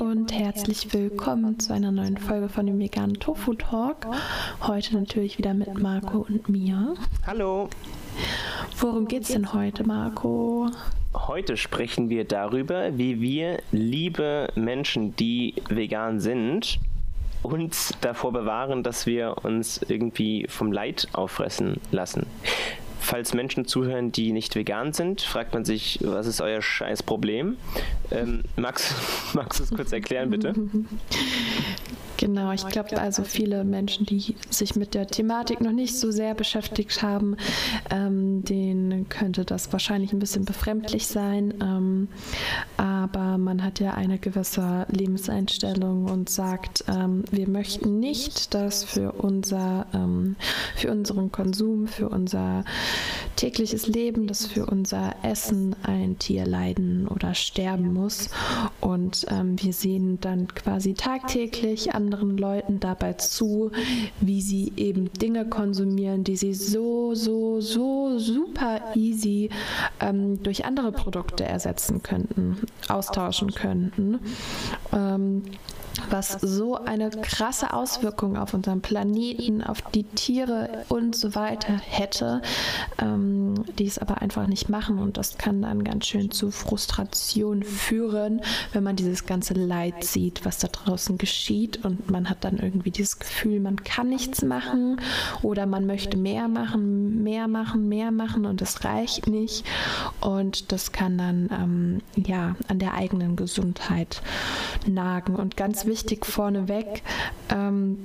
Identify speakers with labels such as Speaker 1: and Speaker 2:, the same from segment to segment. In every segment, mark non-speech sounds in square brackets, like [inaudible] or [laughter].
Speaker 1: und herzlich willkommen zu einer neuen Folge von dem veganen Tofu Talk. Heute natürlich wieder mit Marco und mir.
Speaker 2: Hallo.
Speaker 1: Worum geht's denn heute, Marco?
Speaker 2: Heute sprechen wir darüber, wie wir liebe Menschen, die vegan sind, uns davor bewahren, dass wir uns irgendwie vom Leid auffressen lassen. Falls Menschen zuhören, die nicht vegan sind, fragt man sich, was ist euer scheiß Problem? Ähm, Max, [laughs] magst du es kurz erklären, bitte? [laughs]
Speaker 1: Genau, ich glaube also viele Menschen, die sich mit der Thematik noch nicht so sehr beschäftigt haben, ähm, denen könnte das wahrscheinlich ein bisschen befremdlich sein. Ähm, aber man hat ja eine gewisse Lebenseinstellung und sagt, ähm, wir möchten nicht, dass für unser, ähm, für unseren Konsum, für unser tägliches Leben, dass für unser Essen ein Tier leiden oder sterben muss. Und ähm, wir sehen dann quasi tagtäglich an anderen Leuten dabei zu, wie sie eben Dinge konsumieren, die sie so, so, so super easy ähm, durch andere Produkte ersetzen könnten, austauschen könnten. Ähm, was so eine krasse Auswirkung auf unseren Planeten, auf die Tiere und so weiter hätte, ähm, die es aber einfach nicht machen. Und das kann dann ganz schön zu Frustration führen, wenn man dieses ganze Leid sieht, was da draußen geschieht. Und man hat dann irgendwie dieses Gefühl, man kann nichts machen oder man möchte mehr machen, mehr machen, mehr machen und es reicht nicht. Und das kann dann ähm, ja an der eigenen Gesundheit nagen. Und ganz wichtig vorneweg, ähm,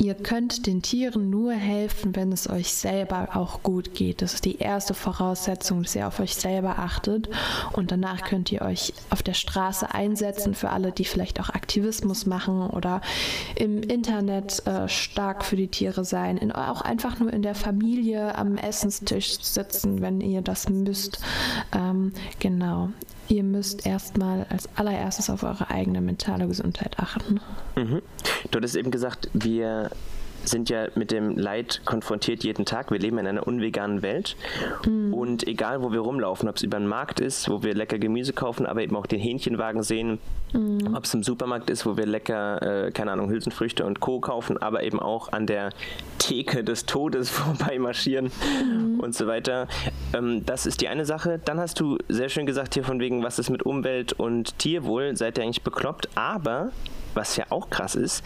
Speaker 1: Ihr könnt den Tieren nur helfen, wenn es euch selber auch gut geht. Das ist die erste Voraussetzung, dass ihr auf euch selber achtet. Und danach könnt ihr euch auf der Straße einsetzen für alle, die vielleicht auch Aktivismus machen oder im Internet äh, stark für die Tiere sein. In, auch einfach nur in der Familie am Essenstisch sitzen, wenn ihr das müsst. Ähm, genau ihr müsst erstmal als allererstes auf eure eigene mentale Gesundheit achten.
Speaker 2: Mhm. Du hattest eben gesagt, wir sind ja mit dem Leid konfrontiert jeden Tag. Wir leben in einer unveganen Welt. Mhm. Und egal, wo wir rumlaufen, ob es über einen Markt ist, wo wir lecker Gemüse kaufen, aber eben auch den Hähnchenwagen sehen, mhm. ob es im Supermarkt ist, wo wir lecker, äh, keine Ahnung, Hülsenfrüchte und Co. kaufen, aber eben auch an der Theke des Todes [laughs] vorbei marschieren mhm. und so weiter. Ähm, das ist die eine Sache. Dann hast du sehr schön gesagt hier von wegen, was ist mit Umwelt und Tierwohl? Seid ihr eigentlich bekloppt? Aber was ja auch krass ist,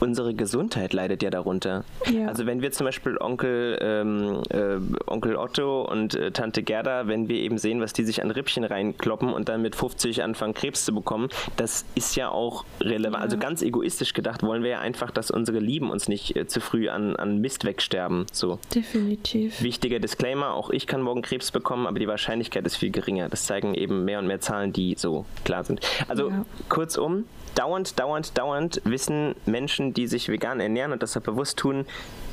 Speaker 2: unsere Gesundheit leidet ja darunter. Ja. Also wenn wir zum Beispiel Onkel, ähm, äh, Onkel Otto und äh, Tante Gerda, wenn wir eben sehen, was die sich an Rippchen reinkloppen und dann mit 50 anfangen Krebs zu bekommen, das ist ja auch relevant. Ja. Also ganz egoistisch gedacht wollen wir ja einfach, dass unsere Lieben uns nicht äh, zu früh an, an Mist wegsterben. So.
Speaker 1: Definitiv.
Speaker 2: Wichtiger Disclaimer, auch ich kann morgen Krebs bekommen, aber die Wahrscheinlichkeit ist viel geringer. Das zeigen eben mehr und mehr Zahlen, die so klar sind. Also ja. kurzum, dauernd, dauernd, dauernd wissen Menschen, die sich vegan ernähren und das auch bewusst tun,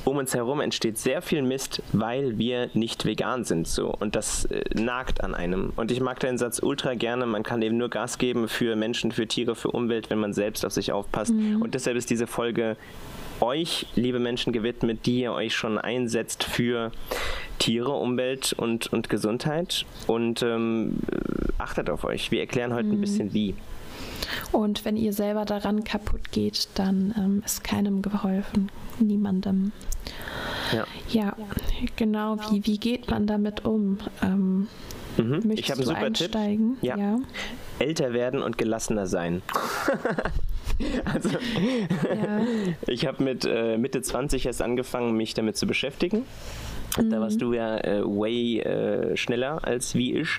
Speaker 2: um uns herum entsteht sehr viel Mist, weil wir nicht vegan sind so und das äh, nagt an einem. Und ich mag den Satz ultra gerne, man kann eben nur Gas geben für Menschen, für Tiere, für Umwelt, wenn man selbst auf sich aufpasst. Mhm. Und deshalb ist diese Folge euch, liebe Menschen, gewidmet, die ihr euch schon einsetzt für Tiere, Umwelt und, und Gesundheit. Und ähm, achtet auf euch. Wir erklären heute mhm. ein bisschen wie.
Speaker 1: Und wenn ihr selber daran kaputt geht, dann ähm, ist keinem geholfen, niemandem. Ja, ja genau. Wie, wie geht man damit um? Ähm,
Speaker 2: mhm. Ich habe einen super
Speaker 1: einsteigen?
Speaker 2: Tipp. Ja. ja. Älter werden und gelassener sein. [laughs] also, ja. ich habe mit äh, Mitte 20 erst angefangen, mich damit zu beschäftigen. Mhm. Da warst du ja äh, way äh, schneller als wie ich.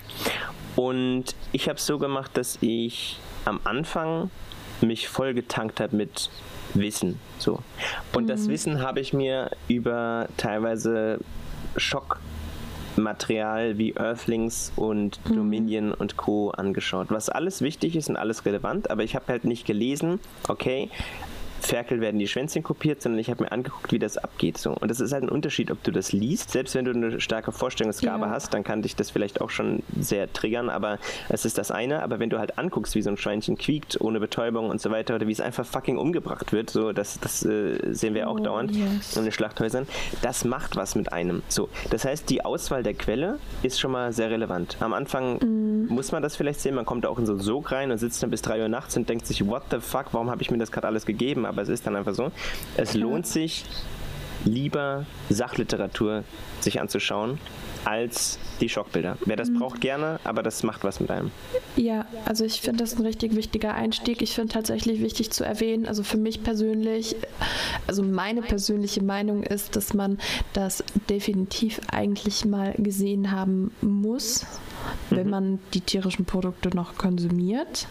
Speaker 2: Und ich habe es so gemacht, dass ich am Anfang mich voll getankt habe mit Wissen. So. Und mhm. das Wissen habe ich mir über teilweise Schockmaterial wie Earthlings und mhm. Dominion und Co. angeschaut. Was alles wichtig ist und alles relevant, aber ich habe halt nicht gelesen, okay, Ferkel werden die Schwänzchen kopiert, sondern ich habe mir angeguckt, wie das abgeht. So. Und das ist halt ein Unterschied, ob du das liest. Selbst wenn du eine starke Vorstellungsgabe ja. hast, dann kann dich das vielleicht auch schon sehr triggern, aber es ist das eine. Aber wenn du halt anguckst, wie so ein Schweinchen quiekt, ohne Betäubung und so weiter, oder wie es einfach fucking umgebracht wird, so, das, das äh, sehen wir auch oh, dauernd yes. in den Schlachthäusern, das macht was mit einem. So. Das heißt, die Auswahl der Quelle ist schon mal sehr relevant. Am Anfang mm. muss man das vielleicht sehen, man kommt da auch in so einen Sog rein und sitzt dann bis 3 Uhr nachts und denkt sich, what the fuck, warum habe ich mir das gerade alles gegeben? Aber es ist dann einfach so. Es lohnt sich, lieber Sachliteratur sich anzuschauen, als die Schockbilder. Wer das mhm. braucht, gerne, aber das macht was mit einem.
Speaker 1: Ja, also ich finde das ein richtig wichtiger Einstieg. Ich finde tatsächlich wichtig zu erwähnen, also für mich persönlich, also meine persönliche Meinung ist, dass man das definitiv eigentlich mal gesehen haben muss, wenn mhm. man die tierischen Produkte noch konsumiert.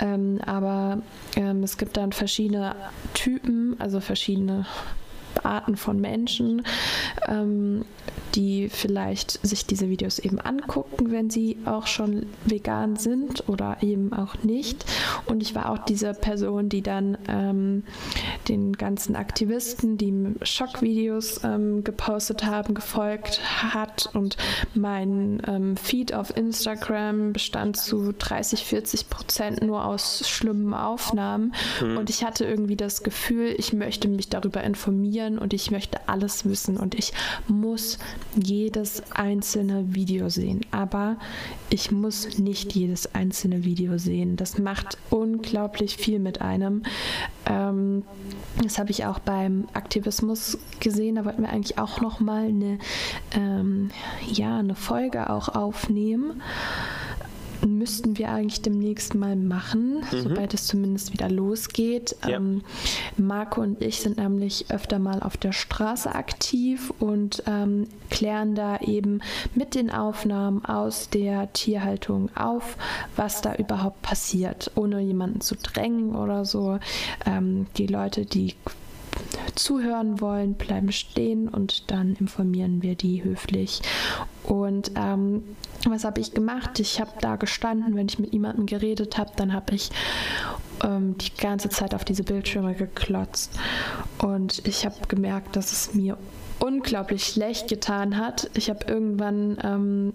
Speaker 1: Ähm, aber ähm, es gibt dann verschiedene Typen, also verschiedene Arten von Menschen, ähm, die vielleicht sich diese Videos eben angucken, wenn sie auch schon vegan sind oder eben auch nicht. Und ich war auch diese Person, die dann ähm, den ganzen Aktivisten, die Schockvideos ähm, gepostet haben, gefolgt hat. Und mein ähm, Feed auf Instagram bestand zu 30, 40 Prozent nur aus schlimmen Aufnahmen. Mhm. Und ich hatte irgendwie das Gefühl, ich möchte mich darüber informieren und ich möchte alles wissen und ich muss jedes einzelne Video sehen. Aber ich muss nicht jedes einzelne Video sehen. Das macht unglaublich viel mit einem. Ähm, das habe ich auch beim Aktivismus gesehen. Da wollten wir eigentlich auch noch mal eine, ähm, ja, eine Folge auch aufnehmen müssten wir eigentlich demnächst mal machen, mhm. sobald es zumindest wieder losgeht. Ja. Ähm, Marco und ich sind nämlich öfter mal auf der Straße aktiv und ähm, klären da eben mit den Aufnahmen aus der Tierhaltung auf, was da überhaupt passiert, ohne jemanden zu drängen oder so. Ähm, die Leute, die zuhören wollen, bleiben stehen und dann informieren wir die höflich. Und ähm, was habe ich gemacht? Ich habe da gestanden, wenn ich mit jemandem geredet habe, dann habe ich ähm, die ganze Zeit auf diese Bildschirme geklotzt. Und ich habe gemerkt, dass es mir unglaublich schlecht getan hat. Ich habe irgendwann ähm,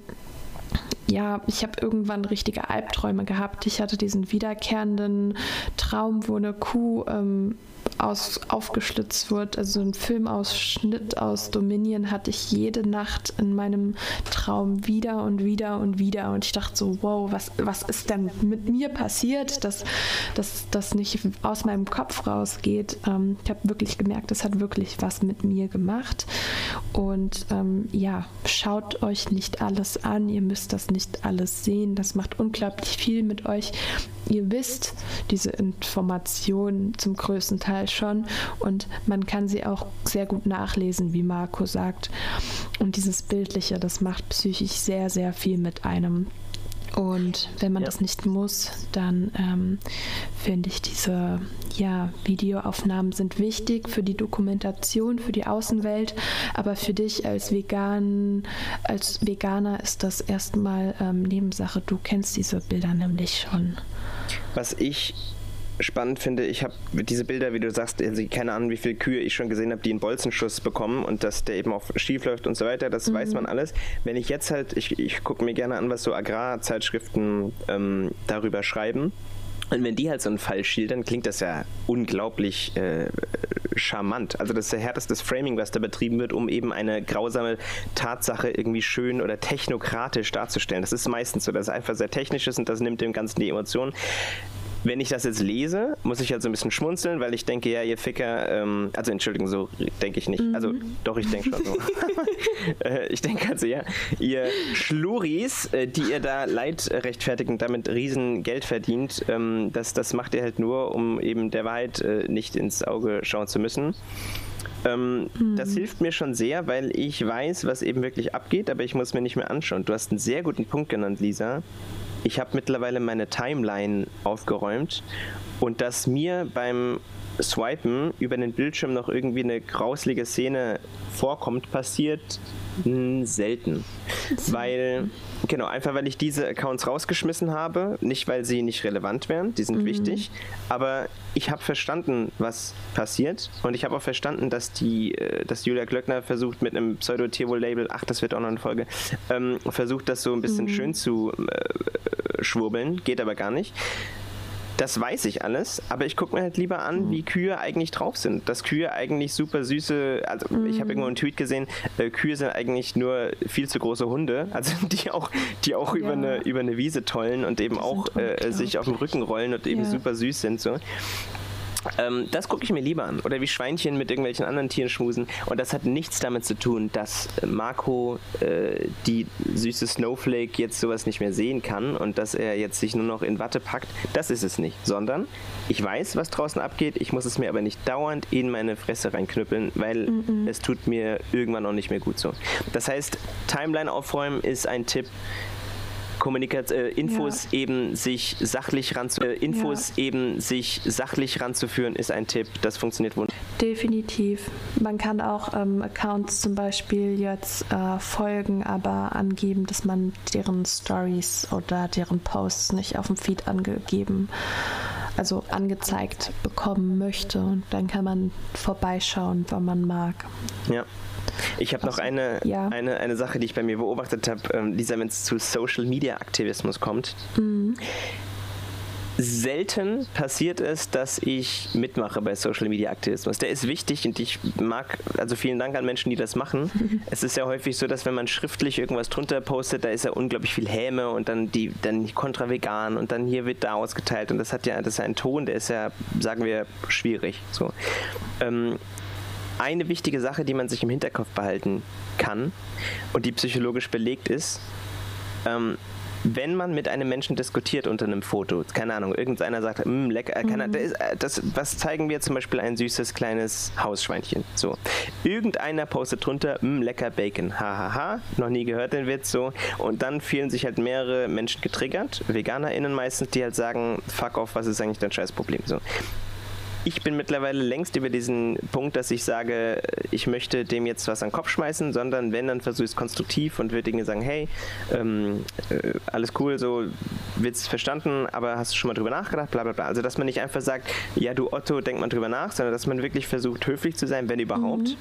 Speaker 1: ja, ich habe irgendwann richtige Albträume gehabt. Ich hatte diesen wiederkehrenden Traum, wo eine Kuh ähm, aus, aufgeschlitzt wird. Also ein Filmausschnitt aus Dominion hatte ich jede Nacht in meinem Traum wieder und wieder und wieder. Und ich dachte so, wow, was, was ist denn mit mir passiert, dass das nicht aus meinem Kopf rausgeht. Ähm, ich habe wirklich gemerkt, das hat wirklich was mit mir gemacht. Und ähm, ja, schaut euch nicht alles an, ihr müsst das alles sehen. Das macht unglaublich viel mit euch. Ihr wisst diese Informationen zum größten Teil schon und man kann sie auch sehr gut nachlesen, wie Marco sagt. Und dieses Bildliche, das macht psychisch sehr, sehr viel mit einem. Und wenn man ja. das nicht muss, dann ähm, finde ich diese ja, Videoaufnahmen sind wichtig für die Dokumentation, für die Außenwelt, aber für dich als Vegan, als Veganer ist das erstmal ähm, Nebensache. Du kennst diese Bilder nämlich schon.
Speaker 2: Was ich spannend finde, ich habe diese Bilder, wie du sagst, also keine Ahnung, wie viele Kühe ich schon gesehen habe, die einen Bolzenschuss bekommen und dass der eben auch schief läuft und so weiter, das mhm. weiß man alles. Wenn ich jetzt halt, ich, ich gucke mir gerne an, was so Agrarzeitschriften ähm, darüber schreiben. Und wenn die halt so einen Fall schildern, klingt das ja unglaublich äh, charmant. Also das ist der härteste Framing, was da betrieben wird, um eben eine grausame Tatsache irgendwie schön oder technokratisch darzustellen. Das ist meistens so, dass es einfach sehr technisch ist und das nimmt dem Ganzen die Emotionen wenn ich das jetzt lese, muss ich halt so ein bisschen schmunzeln, weil ich denke, ja, ihr Ficker, ähm, also Entschuldigung, so denke ich nicht. Mhm. Also doch, ich denke schon so. [laughs] [laughs] äh, ich denke also, ja, ihr Schluris, äh, die ihr da Leid rechtfertigt und damit riesen Geld verdient, ähm, das, das macht ihr halt nur, um eben der Wahrheit äh, nicht ins Auge schauen zu müssen. Ähm, mhm. Das hilft mir schon sehr, weil ich weiß, was eben wirklich abgeht, aber ich muss mir nicht mehr anschauen. Du hast einen sehr guten Punkt genannt, Lisa ich habe mittlerweile meine Timeline aufgeräumt und dass mir beim Swipen über den Bildschirm noch irgendwie eine grauslige Szene vorkommt, passiert selten. [laughs] Weil, genau, einfach weil ich diese Accounts rausgeschmissen habe, nicht weil sie nicht relevant wären, die sind mhm. wichtig, aber ich habe verstanden, was passiert und ich habe auch verstanden, dass die, äh, dass Julia Glöckner versucht mit einem Pseudo-Tierwohl-Label, ach, das wird auch noch eine Folge, ähm, versucht das so ein bisschen mhm. schön zu äh, schwurbeln, geht aber gar nicht. Das weiß ich alles, aber ich gucke mir halt lieber an, wie Kühe eigentlich drauf sind. Dass Kühe eigentlich super süße, also mm. ich habe irgendwo einen Tweet gesehen, äh, Kühe sind eigentlich nur viel zu große Hunde, [laughs] also die auch, die auch ja. über, eine, über eine Wiese tollen und eben auch äh, sich auf dem Rücken rollen und eben ja. super süß sind. So. Ähm, das gucke ich mir lieber an. Oder wie Schweinchen mit irgendwelchen anderen Tieren schmusen. Und das hat nichts damit zu tun, dass Marco, äh, die süße Snowflake, jetzt sowas nicht mehr sehen kann und dass er jetzt sich nur noch in Watte packt. Das ist es nicht. Sondern ich weiß, was draußen abgeht. Ich muss es mir aber nicht dauernd in meine Fresse reinknüppeln, weil mm -mm. es tut mir irgendwann auch nicht mehr gut so. Das heißt, Timeline aufräumen ist ein Tipp, Kommunikat äh, Infos ja. eben sich sachlich ranzu äh, Infos ja. eben sich sachlich ranzuführen ist ein Tipp. Das funktioniert wunderbar.
Speaker 1: Definitiv. Man kann auch ähm, Accounts zum Beispiel jetzt äh, folgen, aber angeben, dass man deren Stories oder deren Posts nicht auf dem Feed angegeben, also angezeigt bekommen möchte. Und dann kann man vorbeischauen, wann man mag.
Speaker 2: Ja. Ich habe noch eine, ja. eine, eine Sache, die ich bei mir beobachtet habe, ähm, Lisa, wenn es zu Social Media Aktivismus kommt. Mhm. Selten passiert es, dass ich mitmache bei Social Media Aktivismus. Der ist wichtig und ich mag, also vielen Dank an Menschen, die das machen. [laughs] es ist ja häufig so, dass wenn man schriftlich irgendwas drunter postet, da ist ja unglaublich viel Häme und dann die, dann kontra vegan und dann hier wird da ausgeteilt und das hat ja, das ist ein Ton, der ist ja, sagen wir, schwierig. So. Ähm, eine wichtige Sache, die man sich im Hinterkopf behalten kann und die psychologisch belegt ist, ähm, wenn man mit einem Menschen diskutiert unter einem Foto, keine Ahnung, irgendeiner sagt, mm, lecker, mhm. kann, das, das, was zeigen wir zum Beispiel ein süßes kleines Hausschweinchen. So, irgendeiner postet drunter, mm, lecker Bacon, hahaha, ha, ha. noch nie gehört den Witz so. Und dann fühlen sich halt mehrere Menschen getriggert, VeganerInnen meistens, die halt sagen, fuck off, was ist eigentlich dein Scheißproblem? So ich bin mittlerweile längst über diesen Punkt, dass ich sage, ich möchte dem jetzt was an den Kopf schmeißen, sondern wenn, dann versuche ich es konstruktiv und würde Dinge sagen, hey, ähm, äh, alles cool, so wird's verstanden, aber hast du schon mal drüber nachgedacht, bla bla bla. Also dass man nicht einfach sagt, ja du Otto, denk mal drüber nach, sondern dass man wirklich versucht, höflich zu sein, wenn überhaupt. Mhm.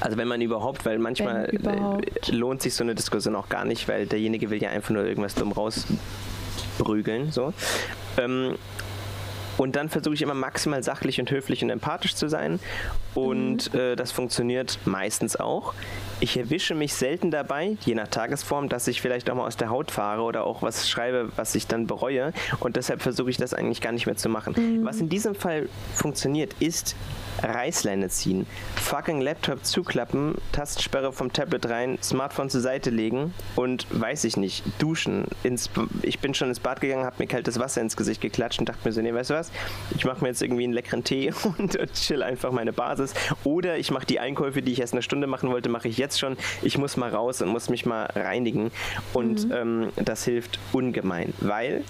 Speaker 2: Also wenn man überhaupt, weil manchmal überhaupt. lohnt sich so eine Diskussion auch gar nicht, weil derjenige will ja einfach nur irgendwas dumm rausprügeln. So. Ähm, und dann versuche ich immer maximal sachlich und höflich und empathisch zu sein. Und mhm. äh, das funktioniert meistens auch. Ich erwische mich selten dabei, je nach Tagesform, dass ich vielleicht auch mal aus der Haut fahre oder auch was schreibe, was ich dann bereue. Und deshalb versuche ich das eigentlich gar nicht mehr zu machen. Mhm. Was in diesem Fall funktioniert, ist Reißleine ziehen, fucking Laptop zuklappen, Tastsperre vom Tablet rein, Smartphone zur Seite legen und weiß ich nicht, duschen. Ins, ich bin schon ins Bad gegangen, habe mir kaltes Wasser ins Gesicht geklatscht und dachte mir so, nee, weißt du was, ich mache mir jetzt irgendwie einen leckeren Tee [laughs] und chill einfach meine Basis. Oder ich mache die Einkäufe, die ich erst eine Stunde machen wollte, mache ich jetzt schon. Ich muss mal raus und muss mich mal reinigen. Und mhm. ähm, das hilft ungemein, weil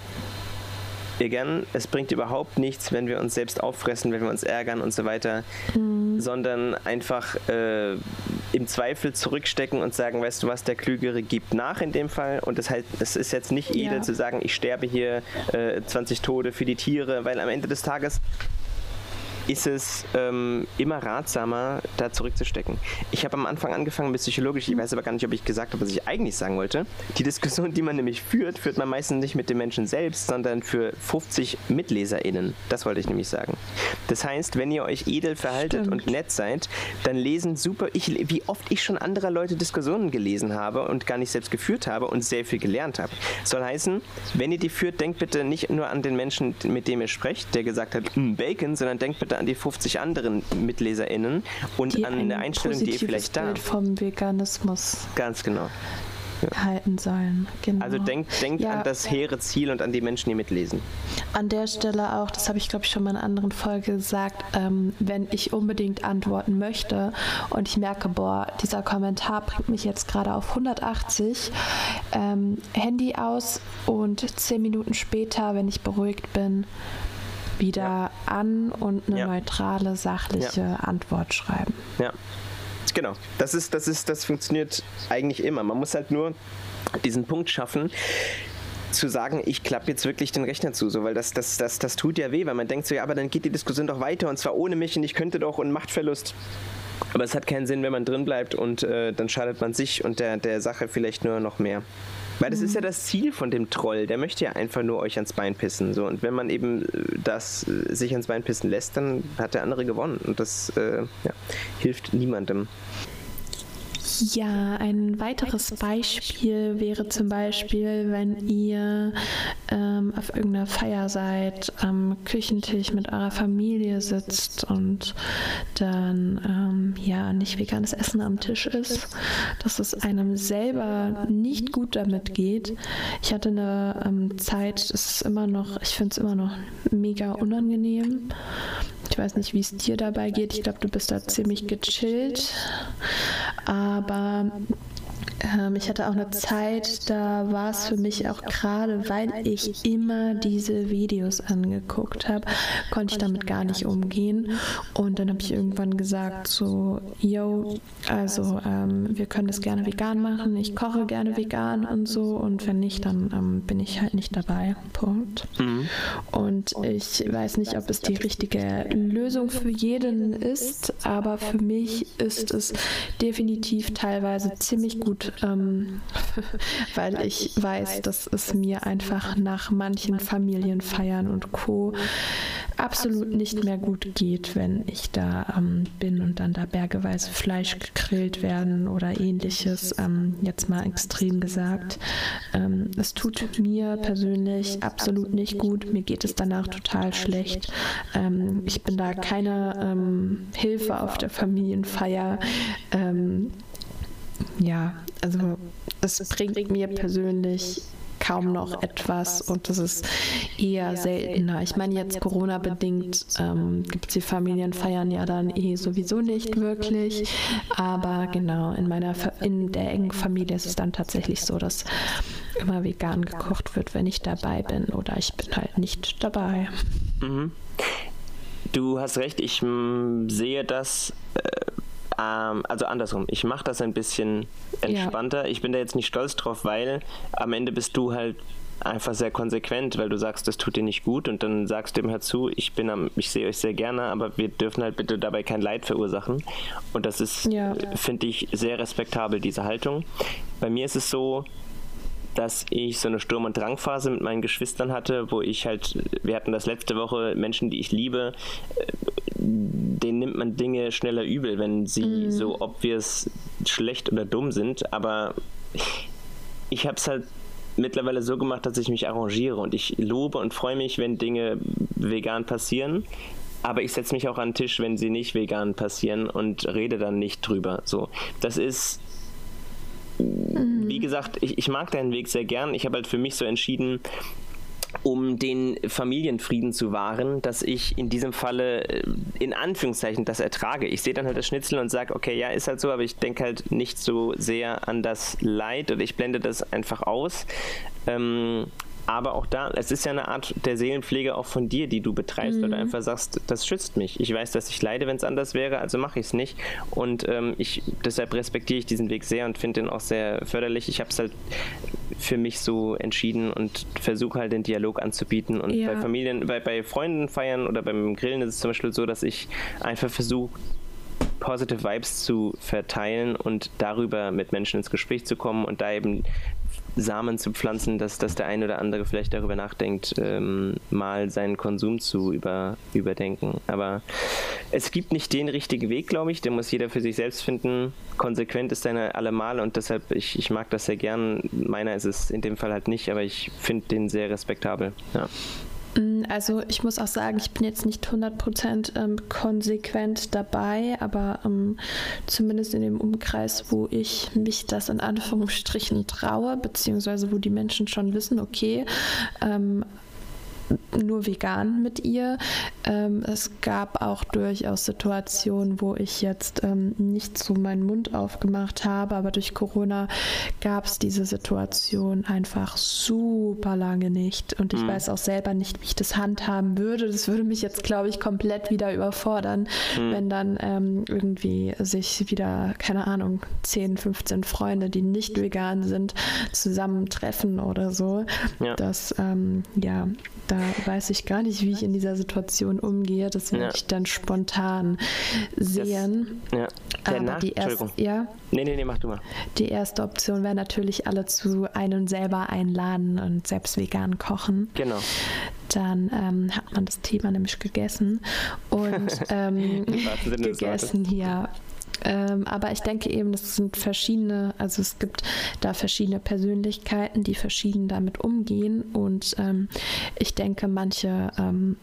Speaker 2: again, es bringt überhaupt nichts, wenn wir uns selbst auffressen, wenn wir uns ärgern und so weiter, mhm. sondern einfach äh, im Zweifel zurückstecken und sagen, weißt du was, der Klügere gibt nach in dem Fall und das heißt, es ist jetzt nicht edel ja. zu sagen, ich sterbe hier äh, 20 Tode für die Tiere, weil am Ende des Tages ist es ähm, immer ratsamer, da zurückzustecken. Ich habe am Anfang angefangen mit psychologisch, ich weiß aber gar nicht, ob ich gesagt habe, was ich eigentlich sagen wollte. Die Diskussion, die man nämlich führt, führt man meistens nicht mit den Menschen selbst, sondern für 50 MitleserInnen. Das wollte ich nämlich sagen. Das heißt, wenn ihr euch edel verhaltet Stimmt. und nett seid, dann lesen super, ich, wie oft ich schon anderer Leute Diskussionen gelesen habe und gar nicht selbst geführt habe und sehr viel gelernt habe. Soll heißen, wenn ihr die führt, denkt bitte nicht nur an den Menschen, mit dem ihr sprecht, der gesagt hat, mm, Bacon, sondern denkt bitte an die 50 anderen MitleserInnen und die an eine Einstellung, die ihr vielleicht da.
Speaker 1: Bild vom Veganismus.
Speaker 2: Ganz genau.
Speaker 1: Ja. halten sollen.
Speaker 2: Genau. Also denkt, denkt ja. an das hehre Ziel und an die Menschen, die mitlesen.
Speaker 1: An der Stelle auch, das habe ich glaube ich schon mal in einer anderen Folge gesagt, ähm, wenn ich unbedingt antworten möchte und ich merke, boah, dieser Kommentar bringt mich jetzt gerade auf 180, ähm, Handy aus und zehn Minuten später, wenn ich beruhigt bin, wieder ja. an und eine ja. neutrale, sachliche ja. Antwort schreiben.
Speaker 2: Ja. Genau, das ist, das ist, das funktioniert eigentlich immer. Man muss halt nur diesen Punkt schaffen, zu sagen, ich klappe jetzt wirklich den Rechner zu, so, weil das, das, das, das tut ja weh, weil man denkt so, ja, aber dann geht die Diskussion doch weiter und zwar ohne mich und ich könnte doch und Machtverlust. Aber es hat keinen Sinn, wenn man drin bleibt und äh, dann schadet man sich und der, der Sache vielleicht nur noch mehr. Weil das ist ja das Ziel von dem Troll, der möchte ja einfach nur euch ans Bein pissen. So. Und wenn man eben äh, das äh, sich ans Bein pissen lässt, dann hat der andere gewonnen. Und das äh, ja, hilft niemandem.
Speaker 1: Ja, ein weiteres Beispiel wäre zum Beispiel, wenn ihr ähm, auf irgendeiner Feier seid, am Küchentisch mit eurer Familie sitzt und dann ähm, ja nicht veganes Essen am Tisch ist, dass es einem selber nicht gut damit geht. Ich hatte eine ähm, Zeit, es ist immer noch, ich finde es immer noch mega unangenehm. Ich weiß nicht, wie es dir dabei geht. Ich glaube, du bist da ziemlich gechillt. Aber aber ähm, ich hatte auch eine Zeit, da war es für mich auch gerade, weil ich immer diese Videos angeguckt habe, konnte ich damit gar nicht umgehen. Und dann habe ich irgendwann gesagt, so, yo, also ähm, wir können das gerne vegan machen, ich koche gerne vegan und so. Und wenn nicht, dann ähm, bin ich halt nicht dabei. Punkt. Mhm. Und ich weiß nicht, ob es die richtige Lösung für jeden ist, aber für mich ist es definitiv teilweise ziemlich gut ähm, [laughs] weil ich weiß, dass es mir einfach nach manchen Familienfeiern und Co. absolut nicht mehr gut geht, wenn ich da ähm, bin und dann da bergeweise Fleisch gegrillt werden oder ähnliches. Ähm, jetzt mal extrem gesagt. Ähm, es tut mir persönlich absolut nicht gut. Mir geht es danach total schlecht. Ähm, ich bin da keine ähm, Hilfe auf der Familienfeier ja, also es bringt mir persönlich kaum noch etwas und das ist eher seltener. Ich meine, jetzt Corona-bedingt ähm, gibt es die Familienfeiern ja dann eh sowieso nicht wirklich, aber genau, in meiner in der engen Familie ist es dann tatsächlich so, dass immer vegan gekocht wird, wenn ich dabei bin oder ich bin halt nicht dabei. Mhm.
Speaker 2: Du hast recht, ich mm, sehe das ähm, also andersrum, ich mache das ein bisschen entspannter. Ja. Ich bin da jetzt nicht stolz drauf, weil am Ende bist du halt einfach sehr konsequent, weil du sagst, das tut dir nicht gut und dann sagst du dem halt zu, ich bin am, ich sehe euch sehr gerne, aber wir dürfen halt bitte dabei kein Leid verursachen. Und das ist, ja. finde ich, sehr respektabel, diese Haltung. Bei mir ist es so, dass ich so eine Sturm- und Drangphase mit meinen Geschwistern hatte, wo ich halt, wir hatten das letzte Woche, Menschen, die ich liebe, denen nimmt man Dinge schneller übel, wenn sie mhm. so obvious schlecht oder dumm sind. Aber ich habe es halt mittlerweile so gemacht, dass ich mich arrangiere und ich lobe und freue mich, wenn Dinge vegan passieren. Aber ich setze mich auch an den Tisch, wenn sie nicht vegan passieren und rede dann nicht drüber. So, das ist mhm. wie gesagt, ich, ich mag deinen Weg sehr gern. Ich habe halt für mich so entschieden, um den Familienfrieden zu wahren, dass ich in diesem Falle äh, in Anführungszeichen das ertrage. Ich sehe dann halt das Schnitzel und sage, okay, ja, ist halt so, aber ich denke halt nicht so sehr an das Leid oder ich blende das einfach aus. Ähm, aber auch da, es ist ja eine Art der Seelenpflege auch von dir, die du betreibst, mhm. du einfach sagst, das schützt mich. Ich weiß, dass ich leide, wenn es anders wäre, also mache ich es nicht. Und ähm, ich, deshalb respektiere ich diesen Weg sehr und finde den auch sehr förderlich. Ich habe es halt für mich so entschieden und versuche halt den Dialog anzubieten. Und ja. bei Familien, bei, bei Freunden feiern oder beim Grillen ist es zum Beispiel so, dass ich einfach versuche, positive Vibes zu verteilen und darüber mit Menschen ins Gespräch zu kommen und da eben Samen zu pflanzen, dass, dass der eine oder andere vielleicht darüber nachdenkt, ähm, mal seinen Konsum zu über, überdenken. Aber es gibt nicht den richtigen Weg, glaube ich. Den muss jeder für sich selbst finden. Konsequent ist seine allemal und deshalb, ich, ich mag das sehr gern. Meiner ist es in dem Fall halt nicht, aber ich finde den sehr respektabel. Ja.
Speaker 1: Mm, also ich muss auch sagen, ich bin jetzt nicht 100% ähm, konsequent dabei, aber ähm, zumindest in dem Umkreis, wo ich mich das in Anführungsstrichen traue, beziehungsweise wo die Menschen schon wissen, okay, ähm, nur vegan mit ihr. Ähm, es gab auch durchaus Situationen, wo ich jetzt ähm, nicht so meinen Mund aufgemacht habe, aber durch Corona gab es diese Situation einfach super lange nicht. Und ich mhm. weiß auch selber nicht, wie ich das handhaben würde. Das würde mich jetzt, glaube ich, komplett wieder überfordern, mhm. wenn dann ähm, irgendwie sich wieder, keine Ahnung, 10, 15 Freunde, die nicht vegan sind, zusammentreffen oder so. Ja. Das, ähm, ja, da weiß ich gar nicht, wie ich in dieser Situation umgehe. Das werde ja. ich dann spontan sehen. Das, ja. Aber die erste, ja?
Speaker 2: Nee, nee, nee, mach du mal.
Speaker 1: Die erste Option wäre natürlich, alle zu einem selber einladen und selbst vegan kochen.
Speaker 2: Genau.
Speaker 1: Dann ähm, hat man das Thema nämlich gegessen und [laughs] ähm, gegessen hier ähm, aber ich denke eben, das sind verschiedene, also es gibt da verschiedene Persönlichkeiten, die verschieden damit umgehen. Und ähm, ich denke, manche ähm,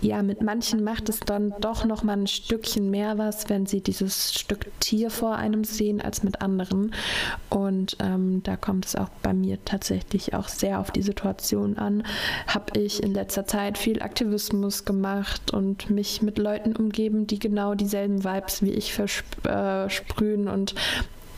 Speaker 1: ja, mit manchen macht es dann doch noch mal ein Stückchen mehr was, wenn sie dieses Stück Tier vor einem sehen, als mit anderen. Und ähm, da kommt es auch bei mir tatsächlich auch sehr auf die Situation an. Habe ich in letzter Zeit viel Aktivismus gemacht und mich mit Leuten umgeben, die genau dieselben Vibes wie ich versprühen äh, und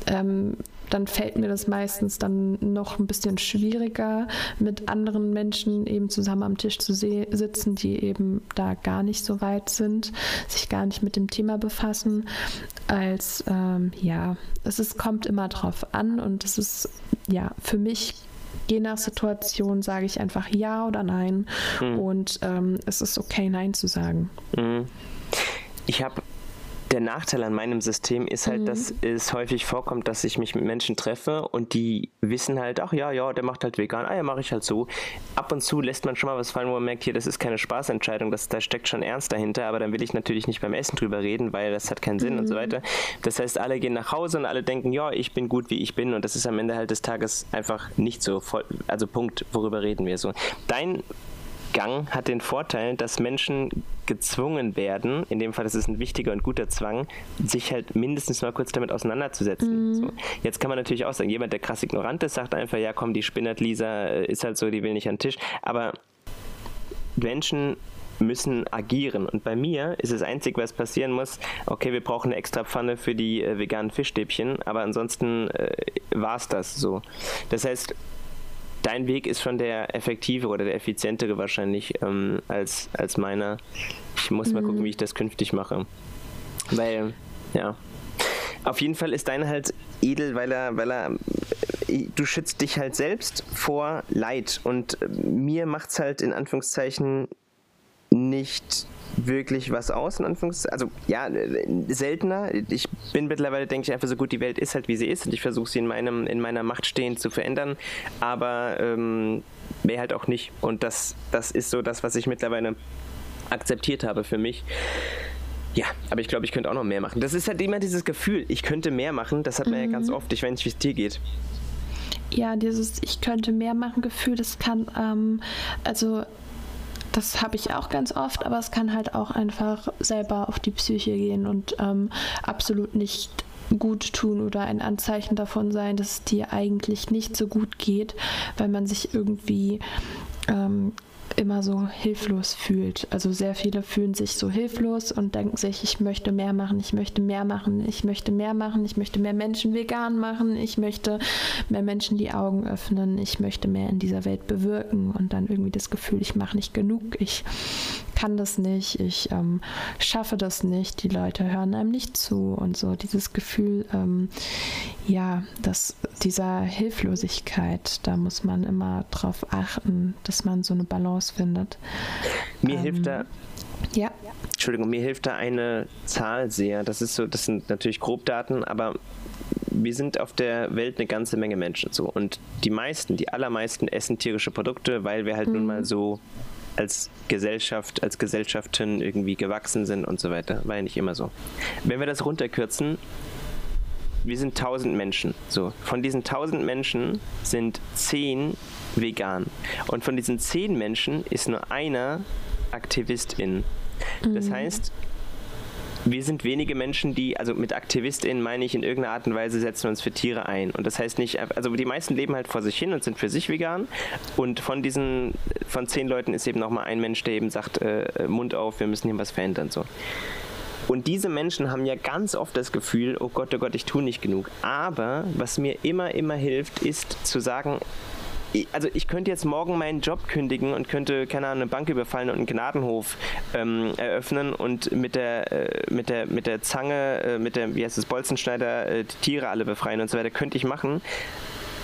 Speaker 1: ähm, dann fällt mir das meistens dann noch ein bisschen schwieriger, mit anderen Menschen eben zusammen am Tisch zu sitzen, die eben da gar nicht so weit sind, sich gar nicht mit dem Thema befassen, als ähm, ja, es ist, kommt immer drauf an und es ist ja für mich je nach Situation sage ich einfach ja oder nein mhm. und ähm, es ist okay, nein zu sagen.
Speaker 2: Mhm. Ich habe der Nachteil an meinem System ist halt, mhm. dass es häufig vorkommt, dass ich mich mit Menschen treffe und die wissen halt, ach ja, ja, der macht halt vegan, ah ja, mache ich halt so. Ab und zu lässt man schon mal was fallen, wo man merkt, hier, das ist keine Spaßentscheidung, das, da steckt schon Ernst dahinter, aber dann will ich natürlich nicht beim Essen drüber reden, weil das hat keinen Sinn mhm. und so mhm. weiter. Das heißt, alle gehen nach Hause und alle denken, ja, ich bin gut, wie ich bin und das ist am Ende halt des Tages einfach nicht so voll, also Punkt, worüber reden wir so. Dein Gang hat den Vorteil, dass Menschen gezwungen werden, in dem Fall ist es ein wichtiger und guter Zwang, sich halt mindestens mal kurz damit auseinanderzusetzen. Mhm. So. Jetzt kann man natürlich auch sagen, jemand, der krass ignorant ist, sagt einfach, ja komm, die spinnert Lisa, äh, ist halt so, die will nicht an den Tisch. Aber Menschen müssen agieren. Und bei mir ist das Einzige, was passieren muss, okay, wir brauchen eine extra Pfanne für die äh, veganen Fischstäbchen, aber ansonsten äh, war es das so. Das heißt, dein Weg ist schon der effektive oder der effizientere wahrscheinlich ähm, als, als meiner. Ich muss mhm. mal gucken, wie ich das künftig mache. Weil, ja. Auf jeden Fall ist deiner halt edel, weil er, weil er, äh, du schützt dich halt selbst vor Leid und äh, mir macht es halt in Anführungszeichen nicht wirklich was aus, in Anführungszeichen. Also ja, seltener. Ich bin mittlerweile, denke ich einfach so gut, die Welt ist halt wie sie ist und ich versuche sie in meinem, in meiner Macht stehend zu verändern, aber ähm, mehr halt auch nicht. Und das, das ist so das, was ich mittlerweile akzeptiert habe für mich. Ja, aber ich glaube, ich könnte auch noch mehr machen. Das ist halt immer dieses Gefühl, ich könnte mehr machen, das hat man mhm. ja ganz oft, ich weiß nicht, wie es dir geht.
Speaker 1: Ja, dieses Ich könnte mehr machen Gefühl, das kann, ähm, also das habe ich auch ganz oft, aber es kann halt auch einfach selber auf die Psyche gehen und ähm, absolut nicht gut tun oder ein Anzeichen davon sein, dass es dir eigentlich nicht so gut geht, weil man sich irgendwie ähm, immer so hilflos fühlt. Also sehr viele fühlen sich so hilflos und denken sich, ich möchte mehr machen, ich möchte mehr machen, ich möchte mehr machen, ich möchte mehr Menschen vegan machen, ich möchte mehr Menschen die Augen öffnen, ich möchte mehr in dieser Welt bewirken und dann irgendwie das Gefühl, ich mache nicht genug, ich kann das nicht, ich ähm, schaffe das nicht, die Leute hören einem nicht zu und so dieses Gefühl, ähm, ja, dass dieser Hilflosigkeit, da muss man immer drauf achten, dass man so eine Balance findet.
Speaker 2: Mir ähm, hilft da ja. Entschuldigung, mir hilft da eine Zahl sehr. Das ist so, das sind natürlich Grobdaten, aber wir sind auf der Welt eine ganze Menge Menschen so und die meisten, die allermeisten essen tierische Produkte, weil wir halt mhm. nun mal so als Gesellschaft, als Gesellschaften irgendwie gewachsen sind und so weiter. War ja nicht immer so. Wenn wir das runterkürzen, wir sind 1000 Menschen. So, von diesen 1000 Menschen sind 10 vegan. Und von diesen 10 Menschen ist nur einer Aktivistin. Das mhm. heißt, wir sind wenige Menschen, die, also mit AktivistInnen meine ich, in irgendeiner Art und Weise setzen wir uns für Tiere ein. Und das heißt nicht, also die meisten leben halt vor sich hin und sind für sich vegan. Und von diesen, von zehn Leuten ist eben nochmal ein Mensch, der eben sagt, äh, Mund auf, wir müssen hier was verändern. So. Und diese Menschen haben ja ganz oft das Gefühl, oh Gott, oh Gott, ich tue nicht genug. Aber was mir immer, immer hilft, ist zu sagen, also ich könnte jetzt morgen meinen Job kündigen und könnte, keine Ahnung, eine Bank überfallen und einen Gnadenhof ähm, eröffnen und mit der, äh, mit der, mit der Zange, äh, mit der, wie heißt es, Bolzenschneider, äh, die Tiere alle befreien und so weiter, könnte ich machen.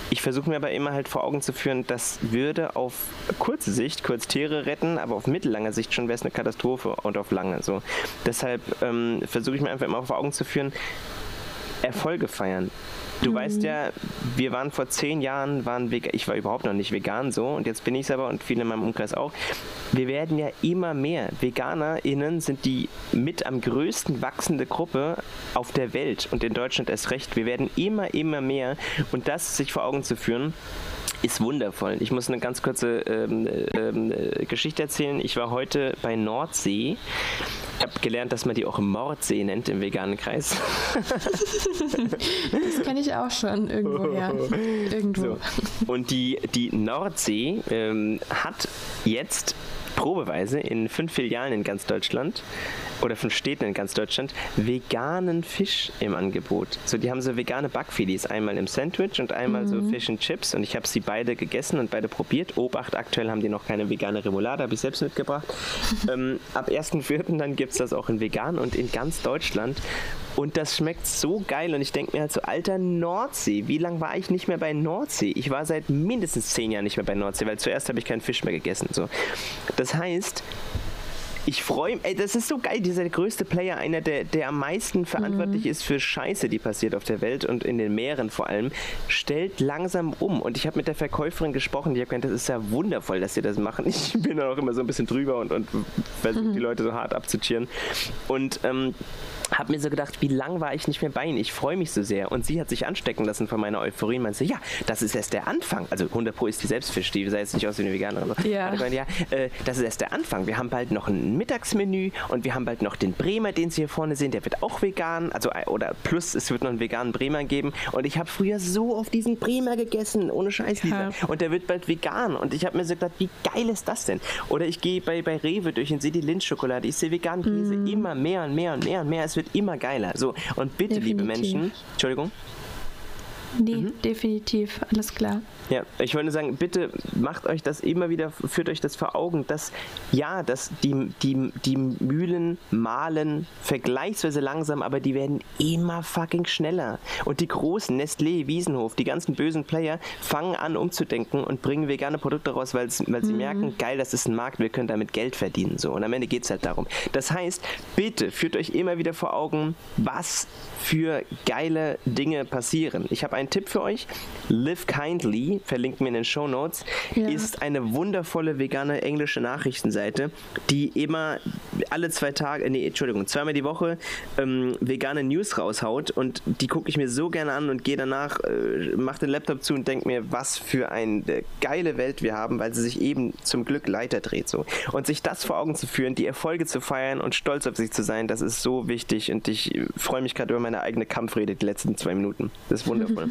Speaker 2: Ich versuche mir aber immer halt vor Augen zu führen, das würde auf kurze Sicht kurz Tiere retten, aber auf mittellange Sicht schon wäre es eine Katastrophe und auf lange so. Deshalb ähm, versuche ich mir einfach immer vor Augen zu führen, Erfolge feiern. Du mhm. weißt ja, wir waren vor zehn Jahren, waren vegan, ich war überhaupt noch nicht vegan so und jetzt bin ich es aber und viele in meinem Umkreis auch. Wir werden ja immer mehr. VeganerInnen sind die mit am größten wachsende Gruppe auf der Welt und in Deutschland erst recht. Wir werden immer, immer mehr und das sich vor Augen zu führen, ist wundervoll. Ich muss eine ganz kurze ähm, ähm, Geschichte erzählen. Ich war heute bei Nordsee. Ich habe gelernt, dass man die auch Mordsee nennt im veganen Kreis. [laughs]
Speaker 1: das kenne ich auch schon irgendwo, ja. Irgendwo. So.
Speaker 2: Und die, die Nordsee ähm, hat jetzt probeweise in fünf Filialen in ganz Deutschland oder fünf Städten in ganz Deutschland veganen Fisch im Angebot. So, die haben so vegane Backfilis, einmal im Sandwich und einmal mhm. so Fish and Chips und ich habe sie beide gegessen und beide probiert. Obacht, aktuell haben die noch keine vegane Remoulade, habe ich selbst mitgebracht. [laughs] ähm, ab 1.4. dann gibt es das auch in vegan und in ganz Deutschland und das schmeckt so geil und ich denke mir halt so, alter Nordsee, wie lange war ich nicht mehr bei Nordsee? Ich war seit mindestens zehn Jahren nicht mehr bei Nordsee, weil zuerst habe ich keinen Fisch mehr gegessen. So. Das heißt, ich freue mich, ey, das ist so geil, dieser größte Player, einer, der, der am meisten verantwortlich mhm. ist für Scheiße, die passiert auf der Welt und in den Meeren vor allem, stellt langsam um. Und ich habe mit der Verkäuferin gesprochen, die hat gesagt, das ist ja wundervoll, dass sie das machen. Ich [laughs] bin da auch immer so ein bisschen drüber und, und versuche mhm. die Leute so hart abzuchieren. Und ähm, habe mir so gedacht, wie lang war ich nicht mehr bei Ihnen? Ich freue mich so sehr. Und sie hat sich anstecken lassen von meiner Euphorie und meinte, ja, das ist erst der Anfang. Also 100 Pro ist die Selbstfisch, die sah jetzt nicht aus wie eine Veganerin. Ja. Meine, ja, äh, das ist erst der Anfang. Wir haben bald noch ein Mittagsmenü und wir haben bald noch den Bremer, den Sie hier vorne sehen. Der wird auch vegan. Also, äh, oder plus, es wird noch einen veganen Bremer geben. Und ich habe früher so auf diesen Bremer gegessen, ohne Scheiß. Ja. Und der wird bald vegan. Und ich habe mir so gedacht, wie geil ist das denn? Oder ich gehe bei, bei Rewe durch und sehe die Lindschokolade. Ich sehe veganen Käse mm. immer mehr und mehr und mehr und mehr. Es wird immer geiler. So, und bitte, Definitiv. liebe Menschen, Entschuldigung.
Speaker 1: Nee, mhm. definitiv, alles klar.
Speaker 2: Ja, ich wollte sagen, bitte macht euch das immer wieder, führt euch das vor Augen, dass ja, dass die, die, die Mühlen mahlen vergleichsweise langsam, aber die werden immer fucking schneller. Und die großen, Nestlé, Wiesenhof, die ganzen bösen Player fangen an umzudenken und bringen vegane Produkte raus, weil, weil sie mhm. merken, geil, das ist ein Markt, wir können damit Geld verdienen. So. Und am Ende geht es halt darum. Das heißt, bitte führt euch immer wieder vor Augen, was für geile Dinge passieren. Ich habe einen Tipp für euch. Live Kindly, verlinkt mir in den Show Notes, ja. ist eine wundervolle vegane englische Nachrichtenseite, die immer alle zwei Tage, nee, Entschuldigung, zweimal die Woche ähm, vegane News raushaut und die gucke ich mir so gerne an und gehe danach, äh, mach den Laptop zu und denke mir, was für eine geile Welt wir haben, weil sie sich eben zum Glück leiter dreht so. Und sich das vor Augen zu führen, die Erfolge zu feiern und stolz auf sich zu sein, das ist so wichtig und ich freue mich gerade über meine eigene Kampfrede die letzten zwei Minuten. Das ist wundervoll.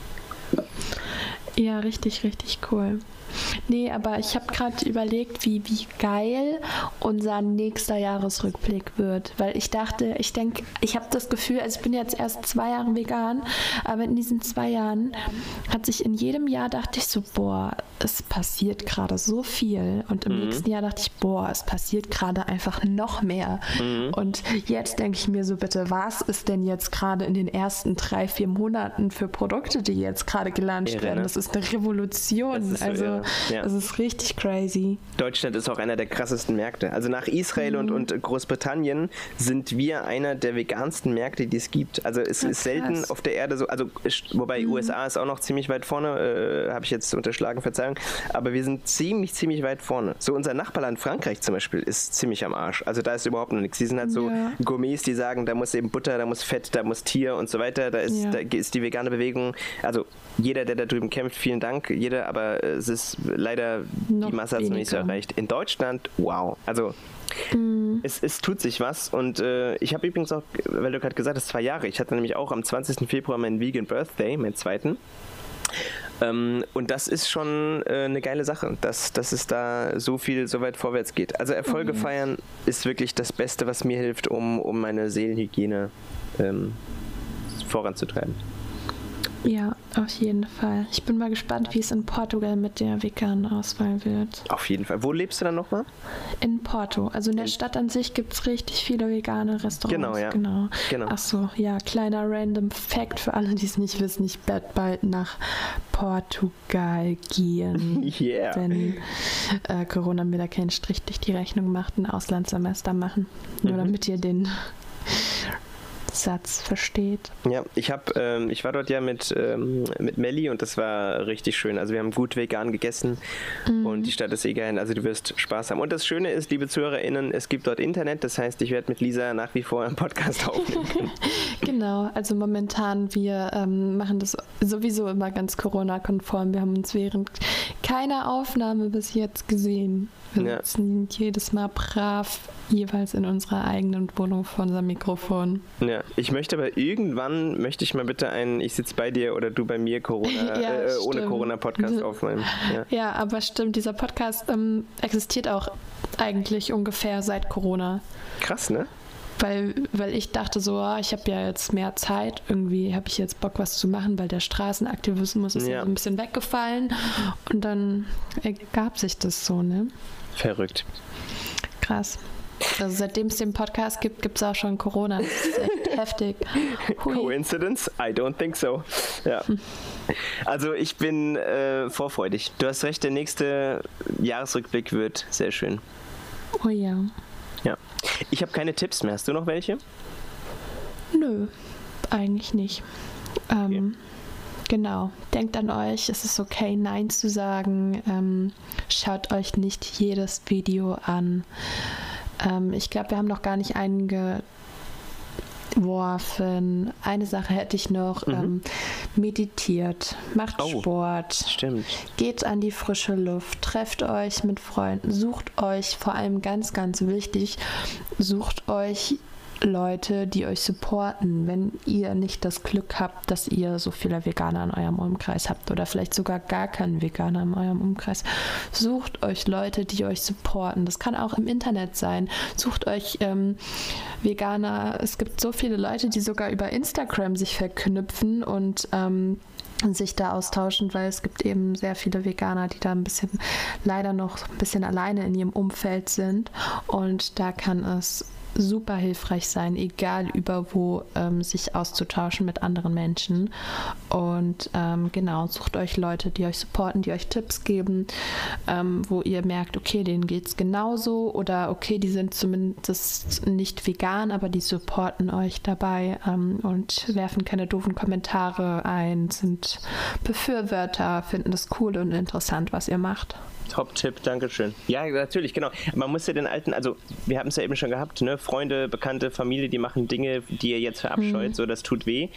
Speaker 1: ja, richtig, richtig cool. Nee, aber ich habe gerade überlegt, wie, wie geil unser nächster Jahresrückblick wird. Weil ich dachte, ich denke, ich habe das Gefühl, also ich bin jetzt erst zwei Jahre vegan, aber in diesen zwei Jahren hat sich in jedem Jahr dachte ich so, boah, es passiert gerade so viel. Und im mhm. nächsten Jahr dachte ich, boah, es passiert gerade einfach noch mehr. Mhm. Und jetzt denke ich mir so, bitte, was ist denn jetzt gerade in den ersten drei, vier Monaten für Produkte, die jetzt gerade gelauncht werden? Ne? Das ist eine Revolution. Ist also irre. Ja. Das ist richtig crazy.
Speaker 2: Deutschland ist auch einer der krassesten Märkte. Also nach Israel mhm. und, und Großbritannien sind wir einer der vegansten Märkte, die es gibt. Also es ja, ist selten auf der Erde so, also wobei mhm. USA ist auch noch ziemlich weit vorne, äh, habe ich jetzt unterschlagen, Verzeihung, aber wir sind ziemlich, ziemlich weit vorne. So unser Nachbarland Frankreich zum Beispiel ist ziemlich am Arsch. Also da ist überhaupt noch nichts. Die sind halt so ja. Gourmets, die sagen, da muss eben Butter, da muss Fett, da muss Tier und so weiter. Da ist, da ist die vegane Bewegung, also jeder, der da drüben kämpft, vielen Dank, jeder, aber es ist leider noch die Masse hat es noch nicht so erreicht. In Deutschland, wow. Also mm. es, es tut sich was. Und äh, ich habe übrigens auch, weil du gerade gesagt hast, zwei Jahre. Ich hatte nämlich auch am 20. Februar meinen Vegan Birthday, meinen zweiten. Ähm, und das ist schon äh, eine geile Sache, dass, dass es da so viel, so weit vorwärts geht. Also Erfolge mhm. feiern ist wirklich das Beste, was mir hilft, um, um meine Seelenhygiene ähm, voranzutreiben.
Speaker 1: Ja, auf jeden Fall. Ich bin mal gespannt, wie es in Portugal mit der veganen Auswahl wird.
Speaker 2: Auf jeden Fall. Wo lebst du dann nochmal?
Speaker 1: In Porto. Also in der Stadt an sich gibt es richtig viele vegane Restaurants.
Speaker 2: Genau, ja. Genau.
Speaker 1: genau. Ach so, ja, kleiner random Fact für alle, die es nicht wissen. Ich werde bald nach Portugal gehen. [laughs]
Speaker 2: yeah.
Speaker 1: Wenn äh, Corona mir da keinen Strich durch die Rechnung macht, ein Auslandssemester machen. Nur mhm. damit ihr den Satz versteht.
Speaker 2: Ja, ich habe, ähm, ich war dort ja mit, ähm, mit Melli und das war richtig schön. Also wir haben gut vegan gegessen mhm. und die Stadt ist eh geil. Also du wirst Spaß haben. Und das Schöne ist, liebe ZuhörerInnen, es gibt dort Internet. Das heißt, ich werde mit Lisa nach wie vor einen Podcast aufnehmen. [laughs]
Speaker 1: genau, also momentan, wir ähm, machen das sowieso immer ganz Corona-konform. Wir haben uns während keiner Aufnahme bis jetzt gesehen. Wir ja. sitzen jedes Mal brav jeweils in unserer eigenen Wohnung vor unserem Mikrofon.
Speaker 2: Ja, ich möchte aber irgendwann, möchte ich mal bitte einen Ich sitze bei dir oder du bei mir Corona, [laughs] ja, äh, ohne Corona-Podcast [laughs] aufnehmen.
Speaker 1: Ja. ja. aber stimmt, dieser Podcast ähm, existiert auch eigentlich ungefähr seit Corona.
Speaker 2: Krass, ne?
Speaker 1: weil, weil ich dachte so, oh, ich habe ja jetzt mehr Zeit, irgendwie habe ich jetzt Bock, was zu machen, weil der Straßenaktivismus ist ja. ja so ein bisschen weggefallen und dann ergab sich das so, ne?
Speaker 2: Verrückt.
Speaker 1: Krass. Also seitdem es den Podcast gibt, gibt es auch schon Corona. Das ist echt [laughs] heftig.
Speaker 2: Hui. Coincidence? I don't think so. Ja. Also ich bin äh, vorfreudig. Du hast recht, der nächste Jahresrückblick wird sehr schön.
Speaker 1: Oh ja.
Speaker 2: Ja. Ich habe keine Tipps mehr. Hast du noch welche?
Speaker 1: Nö, eigentlich nicht. Ähm, okay. Genau. Denkt an euch, es ist okay, Nein zu sagen. Ähm, schaut euch nicht jedes Video an. Ähm, ich glaube, wir haben noch gar nicht einge geworfen. Eine Sache hätte ich noch. Mhm. Ähm, meditiert, macht oh, Sport,
Speaker 2: stimmt.
Speaker 1: geht an die frische Luft, trefft euch mit Freunden, sucht euch, vor allem ganz, ganz wichtig, sucht euch Leute, die euch supporten, wenn ihr nicht das Glück habt, dass ihr so viele Veganer in eurem Umkreis habt oder vielleicht sogar gar keinen Veganer in eurem Umkreis. Sucht euch Leute, die euch supporten. Das kann auch im Internet sein. Sucht euch ähm, Veganer. Es gibt so viele Leute, die sogar über Instagram sich verknüpfen und ähm, sich da austauschen, weil es gibt eben sehr viele Veganer, die da ein bisschen leider noch ein bisschen alleine in ihrem Umfeld sind und da kann es super hilfreich sein, egal über wo ähm, sich auszutauschen mit anderen Menschen. Und ähm, genau, sucht euch Leute, die euch supporten, die euch Tipps geben, ähm, wo ihr merkt, okay, denen geht es genauso oder okay, die sind zumindest nicht vegan, aber die supporten euch dabei ähm, und werfen keine doofen Kommentare ein, sind Befürworter, finden das cool und interessant, was ihr macht.
Speaker 2: Top-Tipp, Dankeschön. Ja, natürlich, genau. Man muss ja den alten, also wir haben es ja eben schon gehabt, ne? Freunde, Bekannte, Familie, die machen Dinge, die ihr jetzt verabscheut, mhm. so das tut weh.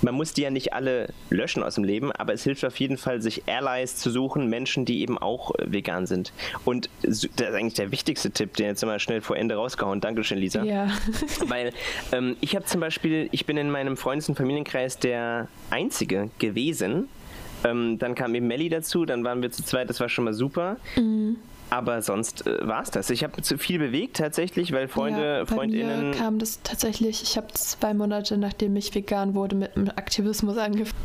Speaker 2: Man muss die ja nicht alle löschen aus dem Leben, aber es hilft auf jeden Fall, sich Allies zu suchen, Menschen, die eben auch äh, vegan sind. Und das ist eigentlich der wichtigste Tipp, den jetzt immer schnell vor Ende rausgehauen. Dankeschön, Lisa.
Speaker 1: Ja. [laughs]
Speaker 2: Weil ähm, ich habe zum Beispiel, ich bin in meinem Freundes- und Familienkreis der Einzige gewesen, ähm, dann kam eben Melli dazu, dann waren wir zu zweit, das war schon mal super. Mhm. Aber sonst äh, war es das. Ich habe zu viel bewegt tatsächlich, weil Freunde, ja, bei Freundinnen.
Speaker 1: Mir kam das tatsächlich, ich habe zwei Monate nachdem ich vegan wurde, mit dem Aktivismus angefangen.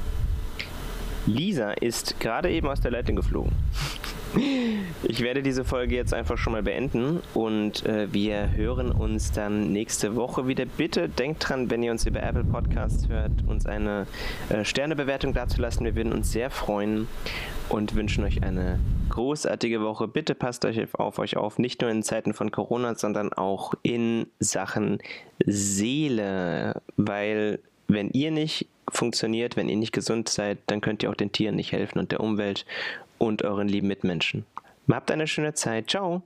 Speaker 2: Lisa ist gerade eben aus der Leitung geflogen. Ich werde diese Folge jetzt einfach schon mal beenden und äh, wir hören uns dann nächste Woche wieder. Bitte denkt dran, wenn ihr uns über Apple Podcasts hört, uns eine äh, Sternebewertung dazulassen. Wir würden uns sehr freuen und wünschen euch eine großartige Woche. Bitte passt euch auf euch auf, nicht nur in Zeiten von Corona, sondern auch in Sachen Seele, weil wenn ihr nicht funktioniert, wenn ihr nicht gesund seid, dann könnt ihr auch den Tieren nicht helfen und der Umwelt und euren lieben Mitmenschen. Habt eine schöne Zeit. Ciao.